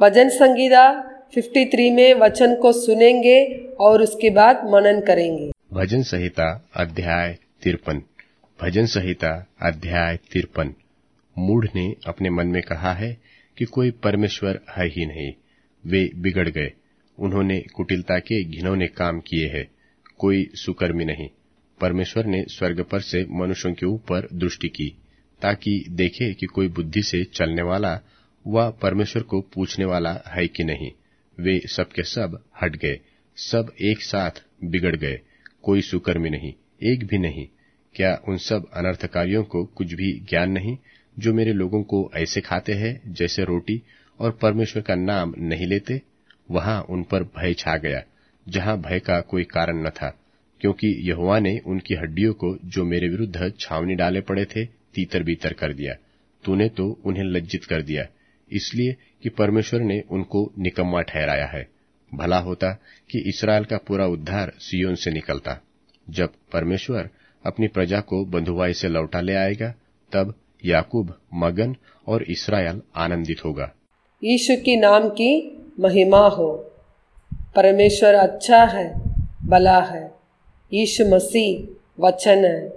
भजन संगीता 53 में वचन को सुनेंगे और उसके बाद मनन करेंगे। भजन संहिता अध्याय तिरपन। भजन संहिता अध्याय तिरपन। मूढ़ ने अपने मन में कहा है कि कोई परमेश्वर है ही नहीं। वे बिगड़ गए। उन्होंने कुटिलता के घिनौने काम किए हैं। कोई सुकर्मी नहीं। परमेश्वर ने स्वर्ग पर से मनुष्यों के ऊपर दृष्टि की, ताकि देखे कि कोई बुद्धि से चलने वाला व परमेश्वर को पूछने वाला है कि नहीं। वे सबके सब हट गए। सब एक साथ बिगड़ गए। कोई सुकर्मी नहीं, एक भी नहीं। क्या उन सब अनर्थकारियों को कुछ भी ज्ञान नहीं, जो मेरे लोगों को ऐसे खाते हैं, जैसे रोटी और परमेश्वर का नाम नहीं लेते? वहाँ उन पर भय छा गया, जहाँ भय का कोई कारण न था, क्योंकि यहुआ ने उनकी हड्डियों को जो मेरे विरुद्ध छावनी डाले पड़े थे तीतर बीतर कर दिया। तूने तो उन्हें लज्जित कर दिया। इसलिए कि परमेश्वर ने उनको निकम्मा ठहराया है। भला होता कि इसराइल का पूरा उद्धार सियोन से निकलता। जब परमेश्वर अपनी प्रजा को बंधुआई से लौटा ले आएगा, तब याकूब, मगन और इसराइल आनंदित होगा। यीशु की नाम की महिमा हो। परमेश्वर अच्छा है, भला है। यीशु मसीह वचन है।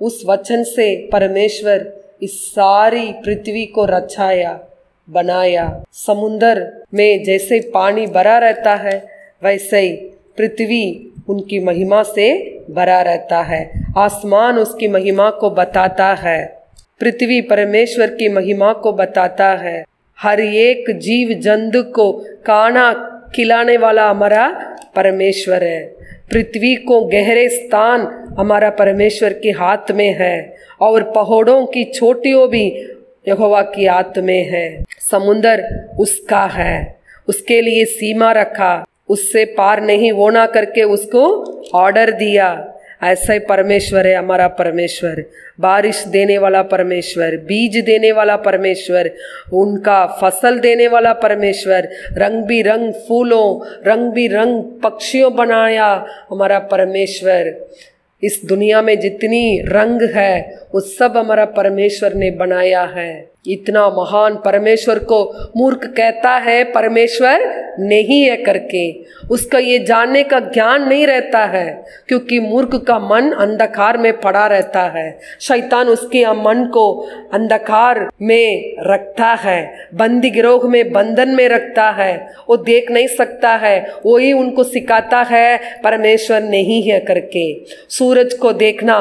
उस वचन से परमेश्वर इस सारी पृथ्वी को रचाया बनाया। समुंदर में जैसे पानी भरा रहता है, वैसे ही पृथ्वी उनकी महिमा से भरा रहता है। आसमान उसकी महिमा को बताता है। पृथ्वी परमेश्वर की महिमा को बताता है। हर एक जीव जंतु को काना खिलाने वाला हमारा परमेश्वर है। पृथ्वी को गहरे स्थान हमारा परमेश्वर के हाथ में है और पहाड़ों की छोटियों भी यहोवा की हाथ में है। समुन्दर उसका है। उसके लिए सीमा रखा। उससे पार नहीं होना करके उसको ऑर्डर दिया। ऐसा ही परमेश्वर है हमारा परमेश्वर। बारिश देने वाला परमेश्वर, बीज देने वाला परमेश्वर, उनका फ़सल देने वाला परमेश्वर रंग बिरंग फूलों रंग बिरंग पक्षियों बनाया हमारा परमेश्वर। इस दुनिया में जितनी रंग है वो सब हमारा परमेश्वर ने बनाया है। इतना महान परमेश्वर को मूर्ख कहता है, परमेश्वर नहीं है करके। उसका ये जानने का ज्ञान नहीं रहता है, क्योंकि मूर्ख का मन अंधकार में पड़ा रहता है। शैतान उसके मन को अंधकार में रखता है, बंदी गिरोह में, बंधन में रखता है। वो देख नहीं सकता है वही उनको सिखाता है, परमेश्वर नहीं है करके। सूरज को देखना,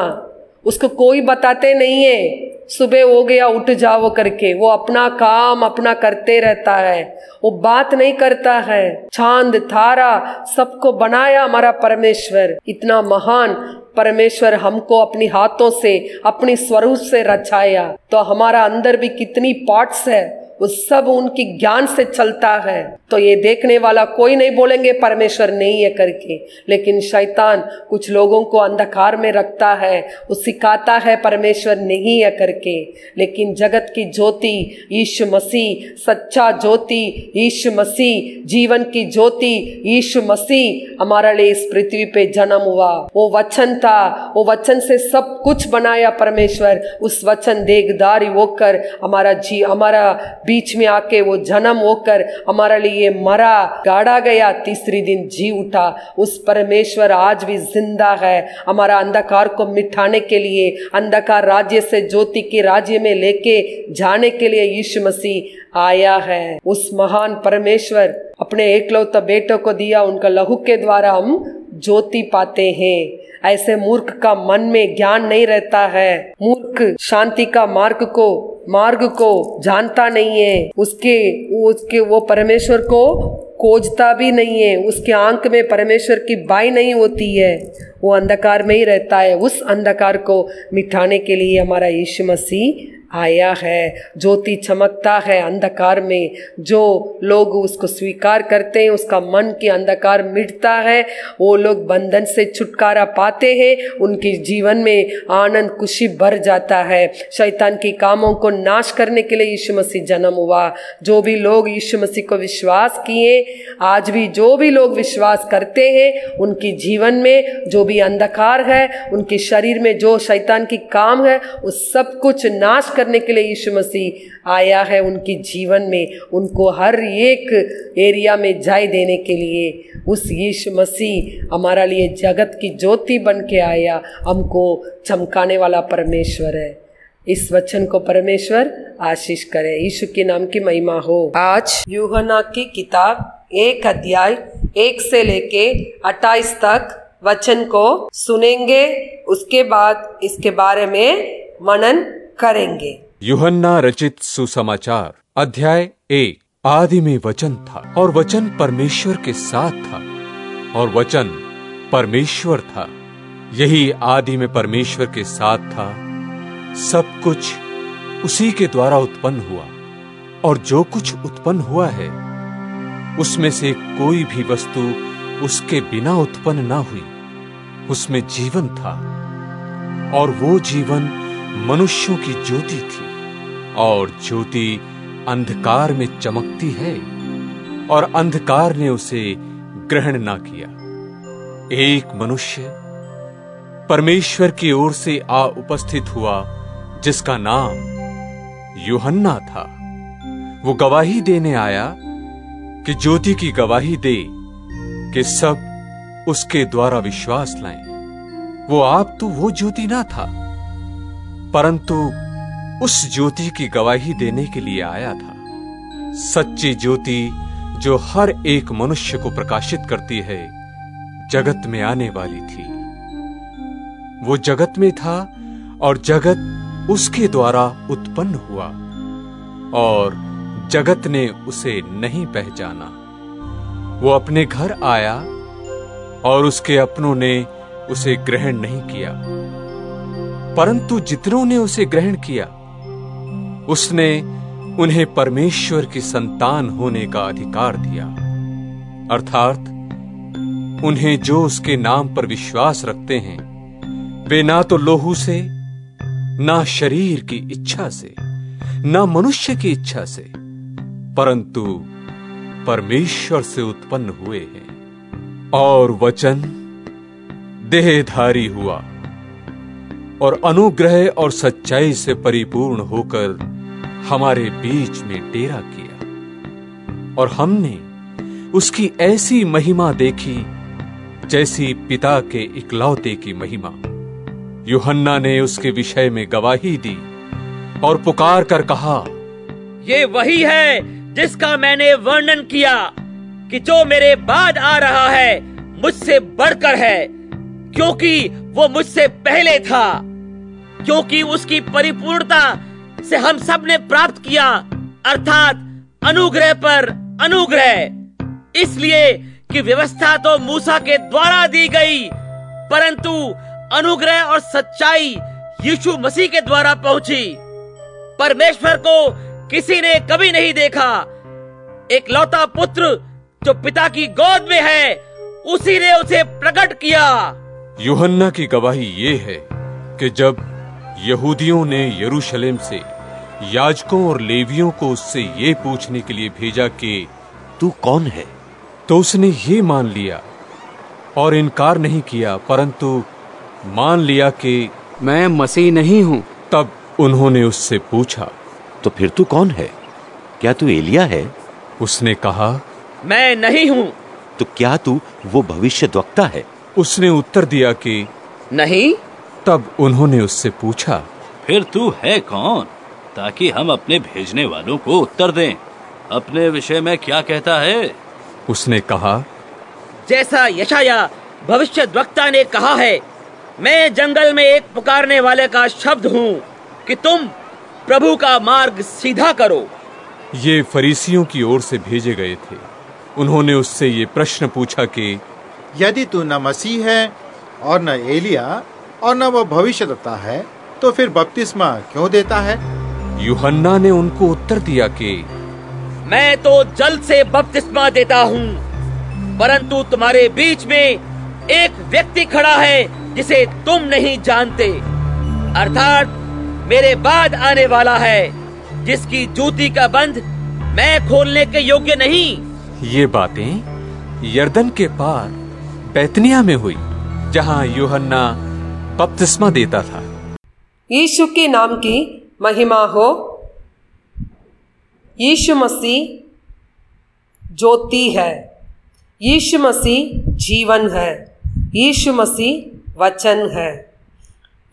उसको कोई बताते नहीं है। सुबह हो गया, उठ जाओ करके। वो अपना काम, अपना करते रहता है। वो बात नहीं करता है। चाँद थारा, सबको बनाया हमारा परमेश्वर। इतना महान परमेश्वर हमको अपनी हाथों से, अपनी स्वरूप से रचाया। तो हमारा अंदर भी कितनी पार्ट्स है। वो सब उनकी ज्ञान से चलता है। तो ये देखने वाला कोई नहीं बोलेंगे, परमेश्वर नहीं है करके। लेकिन शैतान कुछ लोगों को अंधकार में रखता है। वो सिखाता है, परमेश्वर नहीं है करके। लेकिन जगत की ज्योति, यीशु मसीह, सच्चा ज्योति, यीशु मसीह, जीवन की ज्योति, यीशु मसीह, हमारे लिए इस पृथ्वी पे जन्म हुआ। वो वचन था। वो वचन से सब कुछ बनाया परमेश्वर। उस वचन देखदारी होकर हमारा जी, हमारा बीच में आके वो जन्म होकर हमारे लिए मरा, गाड़ा गया। तीसरी दिन जी उठा। उस परमेश्वर आज भी ज़िंदा है। हमारा अंधकार को मिटाने के लिए, अंधकार राज्य से ज्योति के राज्य में लेके जाने के लिए यीशु मसीह आया है। उस महान परमेश्वर अपने एकलौता बेटों को दिया। उनका लहू के द्वारा हम ज्योति पाते हैं। ऐसे मूर्ख का मन में ज्ञान नहीं रहता है। मूर्ख शांति का मार्ग को मार्ग को जानता नहीं है, उसके उसके वो परमेश्वर को खोजता भी नहीं है, उसके आँख में परमेश्वर की बाई नहीं होती है, वो अंधकार में ही रहता है, उस अंधकार को मिटाने के लिए हमारा यीशु मसीह आया है, ज्योति चमकता है अंधकार में। जो लोग उसको स्वीकार करते हैं, उसका मन के अंधकार मिटता है, वो लोग बंधन से छुटकारा पाते हैं, उनके जीवन में आनंद, खुशी भर जाता है। शैतान के कामों को नाश करने के लिए यीशु मसीह जन्म हुआ। जो भी लोग यीशु मसीह को विश्वास किए, आज भी जो भी लोग विश्वास करते हैं, उनके जीवन में जो भी अंधकार है, उनके शरीर में जो शैतान की काम है उस सब कुछ नाश करने के लिए यीशु मसीह आया है उनकी जीवन में, उनको हर एक एरिया में जाय देने के लिए। उस यीशु मसीह हमारा लिए जगत की ज्योति बन के आया, हमको चमकाने वाला परमेश्वर है। इस वचन को परमेश्वर आशीष करे। यीशु के नाम की महिमा हो। आज यूहना की किताब एक अध्याय एक से लेके अट्ठाईस तक वचन को सुनेंगे। उसके बाद इसके बारे में मनन करेंगे। युहन्ना रचित सुसमाचार, अध्याय एक आदि में वचन था और वचन परमेश्वर के साथ था और वचन परमेश्वर था। यही आदि में परमेश्वर के साथ था। सब कुछ उसी के द्वारा उत्पन्न हुआ और जो कुछ उत्पन्न हुआ है, उसमें से कोई भी वस्तु उसके बिना उत्पन्न ना हुई। उसमें जीवन था और वो जीवन मनुष्यों की ज्योति थी और ज्योति अंधकार में चमकती है और अंधकार ने उसे ग्रहण ना किया। एक मनुष्य परमेश्वर की ओर से आ उपस्थित हुआ, जिसका नाम यूहन्ना था। वो गवाही देने आया कि ज्योति की गवाही दे कि सब उसके द्वारा विश्वास लाएँ। वो आप तो वो ज्योति ना था। परंतु उस ज्योति की गवाही देने के लिए आया था। सच्ची ज्योति जो हर एक मनुष्य को प्रकाशित करती है, जगत में आने वाली थी। वो जगत में था और जगत उसके द्वारा उत्पन्न हुआ और जगत ने उसे नहीं पहचाना। वो अपने घर आया और उसके अपनों ने उसे ग्रहण नहीं किया। परंतु जितनों ने उसे ग्रहण किया, उसने उन्हें परमेश्वर की संतान होने का अधिकार दिया। अर्थात, उन्हें जो उसके नाम पर विश्वास रखते हैं, वे ना तो लोहू से, ना शरीर की इच्छा से, ना मनुष्य की इच्छा से, परंतु परमेश्वर से उत्पन्न हुए हैं। और वचन देहधारी हुआ। और अनुग्रह और सच्चाई से परिपूर्ण होकर हमारे बीच में डेरा किया। और हमने उसकी ऐसी महिमा देखी जैसी पिता के इकलौते की महिमा। यूहन्ना ने उसके विषय में गवाही दी और पुकार कर कहा, ये वही है जिसका मैंने वर्णन किया कि जो मेरे बाद आ रहा है मुझसे बढ़कर है, क्योंकि वो मुझसे पहले था। क्योंकि उसकी परिपूर्णता से हम सबने प्राप्त किया, अर्थात अनुग्रह पर अनुग्रह। इसलिए कि व्यवस्था तो मूसा के द्वारा दी गई, परंतु अनुग्रह और सच्चाई यीशु मसीह के द्वारा पहुँची। परमेश्वर को किसी ने कभी नहीं देखा। एक लौता पुत्र जो पिता की गोद में है, उसी ने उसे प्रकट किया। यूहन्ना की गवाही ये है कि जब यहूदियों ने यरूशलेम से याजकों और लेवियों को उससे ये पूछने के लिए भेजा कि तू कौन है? तो उसने ये मान लिया और इनकार नहीं किया परंतु मान लिया कि मैं मसीह नहीं हूँ। तब उन्होंने उससे पूछा तो फिर तू कौन है? क्या तू एलिया है? उसने कहा मैं नहीं हूँ। तो क्या तू वो भविष्य है? उसने उत्तर दिया कि नहीं। तब उन्होंने उससे पूछा फिर तू है कौन ताकि हम अपने भेजने वालों को उत्तर दें? अपने विषय में क्या कहता है? उसने कहा जैसा यशाया भविष्य वक्ता ने कहा है मैं जंगल में एक पुकारने वाले का शब्द हूँ कि तुम प्रभु का मार्ग सीधा करो। ये फरीसियों की ओर से भेजे गए थे। उन्होंने उससे ये प्रश्न पूछा कि यदि तू न मसीह है और न एलिया और न वो भविष्यद्वक्ता है तो फिर बपतिस्मा क्यों देता है? यूहन्ना ने उनको उत्तर दिया कि मैं तो जल से बपतिस्मा देता हूँ परंतु तुम्हारे बीच में एक व्यक्ति खड़ा है जिसे तुम नहीं जानते। अर्थात मेरे बाद आने वाला है जिसकी जूती का बंद मैं खोलने के योग्य नहीं। ये बातें यर्दन के पार बैतनिया में हुई जहाँ यूहन्ना बपतिस्मा देता था। यीशु के नाम की महिमा हो। यीशु मसीह ज्योति है। यीशु मसीह जीवन है। यीशु मसीह वचन है।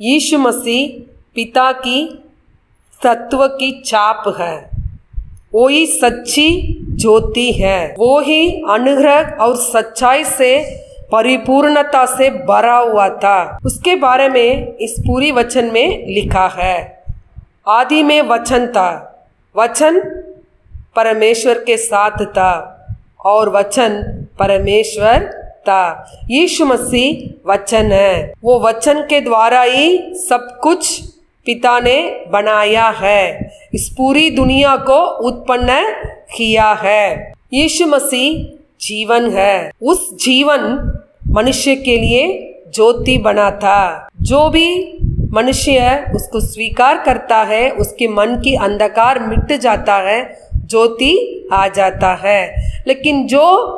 यीशु मसीह पिता की तत्व की चाप है। वो ही सच्ची ज्योति है। वो ही अनुग्रह और सच्चाई से परिपूर्णता से भरा हुआ था। उसके बारे में इस पूरी वचन में लिखा है। आदि में वचन था। वचन परमेश्वर के साथ था और वचन परमेश्वर था। यीशु मसीह वचन है। वो वचन के द्वारा ही सब कुछ पिता ने बनाया है। इस पूरी दुनिया को उत्पन्न किया है। यीशु मसीह जीवन है। उस जीवन मनुष्य के लिए ज्योति बना था। जो भी मनुष्य उसको स्वीकार करता है, उसके मन की अंधकार मिट जाता है, ज्योति आ जाता है। लेकिन जो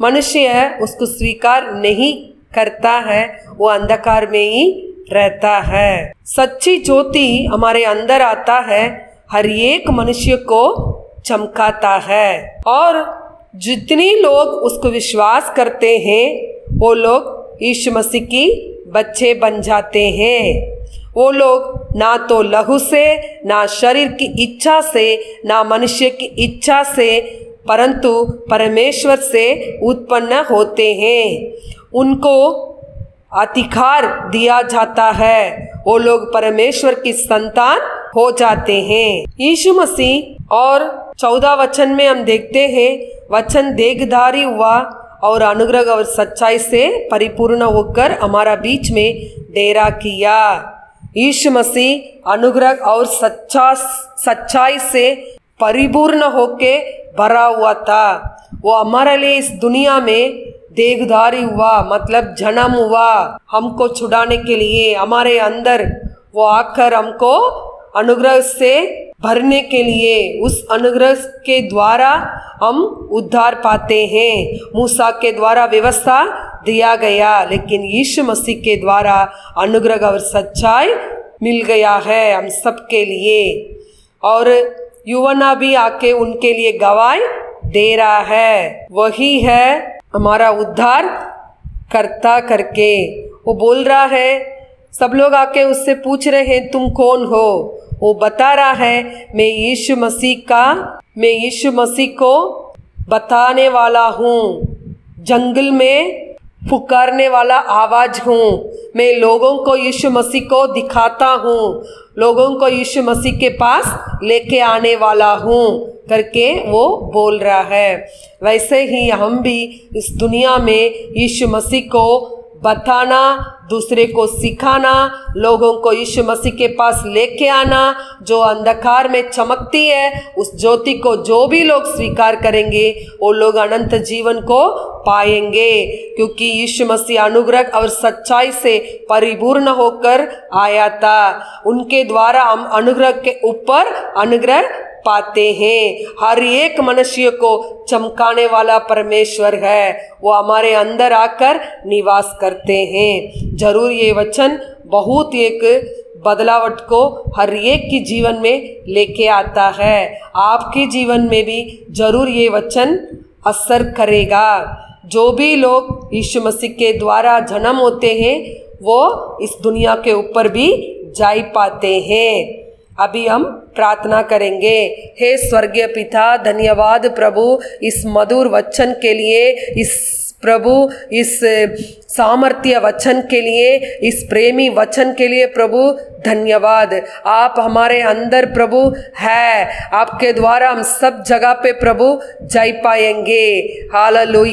मनुष्य उसको स्वीकार नहीं करता है, वो अंधकार में ही रहता है। सच्ची ज्योति हमारे अंदर आता है, हर एक मनुष्य को चमकाता है। और जितने लोग उसको विश्वास करते हैं, वो लोग यीशु मसीह की बच्चे बन जाते हैं। वो लोग ना तो लहू से, ना शरीर की इच्छा से, ना मनुष्य की इच्छा से, परंतु परमेश्वर से उत्पन्न होते हैं। उनको अधिकार दिया जाता है। वो लोग परमेश्वर की संतान हो जाते हैं। यीशु मसीह और चौदह वचन में हम देखते हैं, वचन देखधारी हुआ और अनुग्रह और सच्चाई से परिपूर्ण होकर हमारा बीच में डेरा किया। यीशु मसीह अनुग्रह और सच्चा, सच्चाई से परिपूर्ण होके भरा हुआ था। वो हमारे लिए इस दुनिया में देखधारी हुआ मतलब जन्म हुआ। हमको छुड़ाने के लिए, हमारे अंदर वो आकर हमको अनुग्रह से भरने के लिए, उस अनुग्रह के द्वारा हम उद्धार पाते हैं। मूसा के द्वारा व्यवस्था दिया गया, लेकिन यीशु मसीह के द्वारा अनुग्रह और सच्चाई मिल गया है हम सबके लिए। और युवना भी आके उनके लिए गवाही दे रहा है। वही है हमारा उद्धार करता करके। वो बोल रहा है, सब लोग आके उससे पूछ रहे हैं, तुम कौन हो? वो बता रहा है, मैं यीशु मसीह का, मैं यीशु मसीह को बताने वाला हूँ। जंगल में पुकारने वाला आवाज़ हूँ। मैं लोगों को यीशु मसीह को दिखाता हूँ। लोगों को यीशु मसीह के पास लेके आने वाला हूँ करके वो बोल रहा है। वैसे ही हम भी इस दुनिया में यीशु मसीह को बताना, दूसरे को सिखाना, लोगों को यीशु मसीह के पास लेके आना, जो अंधकार में चमकती है, उस ज्योति को जो भी लोग स्वीकार करेंगे, वो लोग अनंत जीवन को पाएँगे। क्योंकि यीशु मसीह अनुग्रह और सच्चाई से परिपूर्ण होकर आया था। उनके द्वारा हम अनुग्रह के ऊपर अनुग्रह पाते हैं। हर एक मनुष्य को चमकाने वाला परमेश्वर है। वो हमारे अंदर आकर निवास करते हैं। ज़रूर ये वचन बहुत एक बदलावट को हर एक के जीवन में लेके आता है। आपके जीवन में भी ज़रूर ये वचन असर करेगा। जो भी लोग यीशु मसीह के द्वारा जन्म होते हैं, वो इस दुनिया के ऊपर भी जा पाते हैं। अभी हम प्रार्थना करेंगे। हे स्वर्गीय पिता, धन्यवाद प्रभु इस मधुर वचन के लिए, इस प्रभु इस सामर्थ्य वचन के लिए, इस प्रेमी वचन के लिए प्रभु धन्यवाद। आप हमारे अंदर प्रभु है। आपके द्वारा हम सब जगह पे प्रभु जा पाएँगे। हाल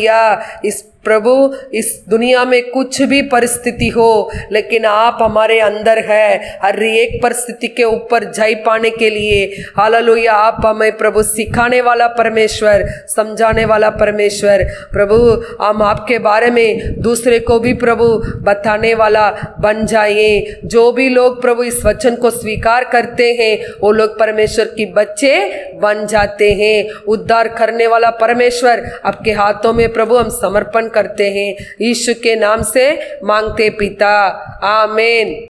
इस प्रभु, इस दुनिया में कुछ भी परिस्थिति हो, लेकिन आप हमारे अंदर है। हर एक परिस्थिति के ऊपर जय पाने के लिए। हालेलुया। आप हमें प्रभु सिखाने वाला परमेश्वर, समझाने वाला परमेश्वर। प्रभु, हम आपके बारे में दूसरे को भी प्रभु बताने वाला बन जाए। जो भी लोग प्रभु इस वचन को स्वीकार करते हैं। वो लोग परमेश्वर की बच्चे बन जाते हैं। उद्धार करने वाला परमेश्वर आपके हाथों में प्रभु हम समर्पण करते हैं। ईश्वर के नाम से मांगते पिता। आमेन।